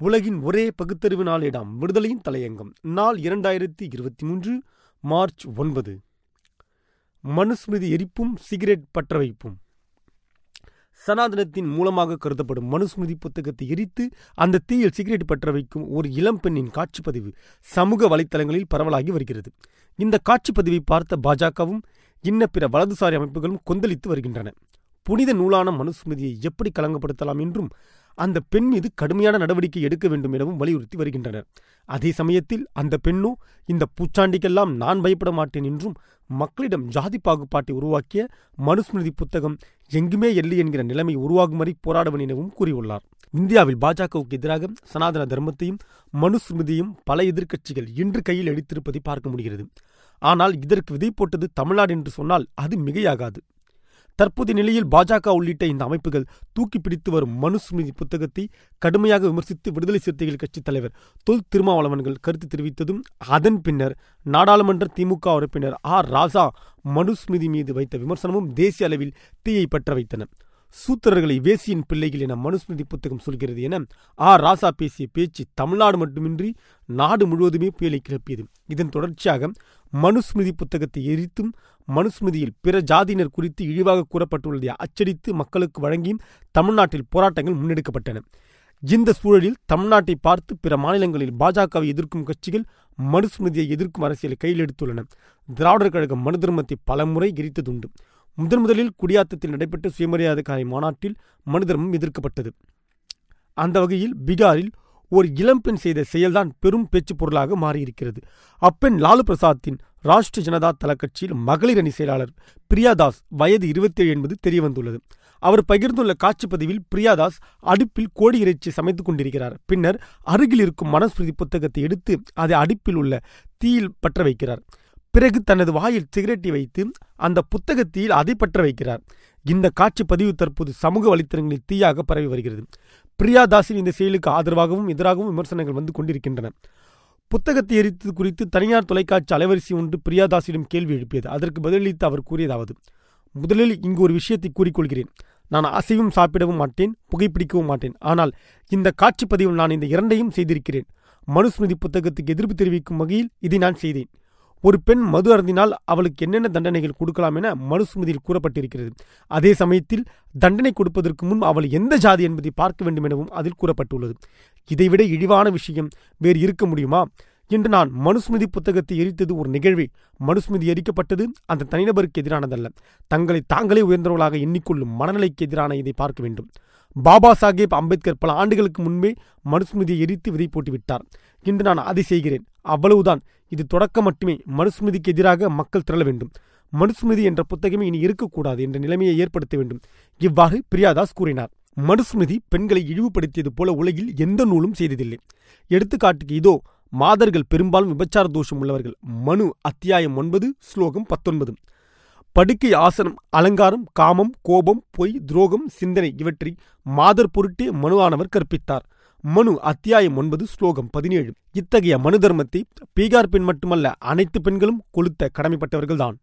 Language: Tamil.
உலகின் ஒரே பகுத்தறிவு நாளிடம் விடுதலையின் தலையங்கம். நாள் இரண்டாயிரத்தி இருபத்தி மூன்று மார்ச் ஒன்பது. மனுஸ்மிருதி எரிப்பும் சிகரெட் பற்ற வைப்பும் சனாதனத்தின் மூலமாக கருதப்படும் மனுஸ்மிருதி புத்தகத்தை எரித்து அந்த தீயில் சிகரெட் பற்ற வைக்கும் ஒரு இளம்பெண்ணின் காட்சிப்பதிவு சமூக வலைத்தளங்களில் பரவலாகி வருகிறது. இந்த காட்சிப்பதிவை பார்த்த பாஜகவும் இன்ன பிற வலதுசாரி அமைப்புகளும் கொந்தளித்து வருகின்றன. புனித நூலான மனுஸ்மிருதியை எப்படி கலங்கப்படுத்தலாம் என்றும் அந்த பெண் மீது கடுமையான நடவடிக்கை எடுக்க வேண்டும் எனவும் வலியுறுத்தி வருகின்றனர். அதே சமயத்தில் அந்த பெண்ணோ இந்த பூச்சாண்டிக்கெல்லாம் நான் பயப்பட மாட்டேன் என்றும் மக்களிடம் ஜாதி பாகுபாட்டை உருவாக்கிய மனுஸ்மிருதி புத்தகம் எங்குமே இல்லை என்கிற நிலைமை உருவாகும் வரை போராடுவன் எனவும் கூறியுள்ளார். இந்தியாவில் பாஜகவுக்கு எதிராக சனாதன தர்மத்தையும் மனுஸ்மிருதியும் பல எதிர்க்கட்சிகள் இன்று கையில் எடுத்திருப்பதை பார்க்க முடிகிறது. ஆனால் இதற்கு விதை போட்டது தமிழ்நாடு என்று சொன்னால் அது மிகையாகாது. தற்போதைய நிலையில் பாஜக உள்ளிட்ட இந்த அமைப்புகள் தூக்கி பிடித்து வரும் மனுஸ்மிருதி புத்தகத்தை கடுமையாக விமர்சித்து விடுதலை சிறுத்தைகள் கட்சித் தலைவர் தொல் திருமாவளவன்கள் கருத்து தெரிவித்ததும் அதன் பின்னர் நாடாளுமன்ற திமுக உறுப்பினர் ஆர் ராசா மனுஸ்மிருதி மீது வைத்த விமர்சனமும் தேசிய அளவில் தீயை பற்ற வைத்தன. சூத்திரர்களை வேசியின் பிள்ளைகள் என மனுஸ்மிருதி புத்தகம் சொல்கிறது என ஆ. ராசா பேசிய பேச்சு தமிழ்நாடு மட்டுமின்றி நாடு முழுவதுமே புயலை கிளப்பியது. இதன் தொடர்ச்சியாக மனுஸ்மிருதி புத்தகத்தை எரித்தும் மனுஸ்மிருதியில் பிற ஜாதியினர் குறித்து இழிவாக கூறப்பட்டுள்ளதை அச்சடித்து மக்களுக்கு வழங்கியும் தமிழ்நாட்டில் போராட்டங்கள் முன்னெடுக்கப்பட்டன. இந்த சூழலில் தமிழ்நாட்டை பார்த்து பிற மாநிலங்களில் பாஜகவை எதிர்க்கும் கட்சிகள் மனுஸ்மிருதியை எதிர்க்கும் அரசியலை கையில் எடுத்துள்ளன. திராவிடர் கழகம் மனு தர்மத்தை பலமுறை எரித்ததுண்டு. முதன் முதலில் குடியாத்தத்தில் நடைபெற்ற சுயமரியாதை மாநாட்டில் மனிதர்மம் எதிர்க்கப்பட்டது. அந்த வகையில் பீகாரில் ஒரு இளம்பெண் செய்த செயல்தான் பெரும் பேச்சு பொருளாக மாறியிருக்கிறது. அப்பெண் லாலு பிரசாத்தின் ராஷ்டிரிய ஜனதா தள கட்சியில் மகளிர் அணி செயலாளர் பிரியாதாஸ் வயது இருபத்தேழு என்பது தெரியவந்துள்ளது. அவர் பகிர்ந்துள்ள காட்சிப்பதிவில் பிரியாதாஸ் அடுப்பில் கோடி இறைச்சி சமைத்துக் கொண்டிருக்கிறார். பின்னர் அருகில் இருக்கும் மனஸ்மிருதி புத்தகத்தை எடுத்து அதை அடுப்பில் உள்ள தீயில் பற்ற வைக்கிறார். பிறகு தனது வாயில் சிகரெட்டை வைத்து அந்த புத்தகத்தில் அதை பற்ற வைக்கிறார். இந்த காட்சி பதிவு தற்போது சமூக வலைத்தளங்களில் தீயாக பரவி வருகிறது. பிரியாதாசின் இந்த செயலுக்கு ஆதரவாகவும் எதிராகவும் விமர்சனங்கள் வந்து கொண்டிருக்கின்றன. புத்தகத்தை எரித்தது குறித்து தனியார் தொலைக்காட்சி அலைவரிசை ஒன்று பிரியாதாசிடம் கேள்வி எழுப்பியது. அதற்கு பதிலளித்து அவர் கூறியதாவது முதலில் இங்கு ஒரு விஷயத்தை கூறிக்கொள்கிறேன். நான் அசைவும் சாப்பிடவும் மாட்டேன் புகைப்பிடிக்கவும் மாட்டேன். ஆனால் இந்த காட்சிப்பதிவில் நான் இந்த இரண்டையும் செய்திருக்கிறேன். மனுஸ்மிருதி புத்தகத்துக்கு எதிர்ப்பு தெரிவிக்கும் வகையில் இதை நான் செய்தேன். ஒரு பெண் மது அருந்தினால் அவளுக்கு என்னென்ன தண்டனைகள் கொடுக்கலாம் என மனுஸ்மிருதியில் கூறப்பட்டிருக்கிறது. அதே சமயத்தில் தண்டனை கொடுப்பதற்கு முன் அவள் எந்த ஜாதி என்பதை பார்க்க வேண்டும் எனவும் அதில் கூறப்பட்டுள்ளது. இதைவிட இழிவான விஷயம் வேறு இருக்க முடியுமா? என்று நான் மனுஸ்மிருதி புத்தகத்தை எரித்தது ஒரு நிகழ்வே. மனுஸ்மிருதி எரிக்கப்பட்டது அந்த தனிநபருக்கு எதிரானதல்ல. தங்களை தாங்களே உயர்ந்தவர்களாக எண்ணிக்கொள்ளும் மனநிலைக்கு எதிரான இதை பார்க்க வேண்டும். பாபா சாஹேப் அம்பேத்கர் பல ஆண்டுகளுக்கு முன்பே மனுஸ்மிருதியை எரித்து விதை போட்டுவிட்டார். இன்று நான் அதை செய்கிறேன். அவ்வளவுதான். இது தொடக்கம் மட்டுமே. மனுஸ்மிருதிக்கு எதிராக மக்கள் திரள வேண்டும். மனுஸ்மிருதி என்ற புத்தகமே இனி இருக்கக்கூடாது என்ற நிலைமையை ஏற்படுத்த வேண்டும். இவ்வாறு பிரியாதாஸ் கூறினார். மனுஸ்மிருதி பெண்களை இழிவுபடுத்தியது போல உலகில் எந்த நூலும் செய்ததில்லை. எடுத்துக்காட்டுக்கு இதோ மாதர்கள் பெரும்பாலும் விபச்சார தோஷம் உள்ளவர்கள். மனு அத்தியாயம் ஒன்பது ஸ்லோகம் பத்தொன்பது. படுக்கை ஆசனம் அலங்காரம் காமம் கோபம் பொய் துரோகம் சிந்தனை இவற்றை மாதர் பொருட்டே மனுவானவர் கற்பித்தார். மனு அத்தியாயம் ஒன்பது ஸ்லோகம் பதினேழு. இத்தகைய மனு தர்மத்தை பீகார் பெண் மட்டுமல்ல அனைத்து பெண்களும் கொளுத்த கடமைப்பட்டவர்கள்தான்.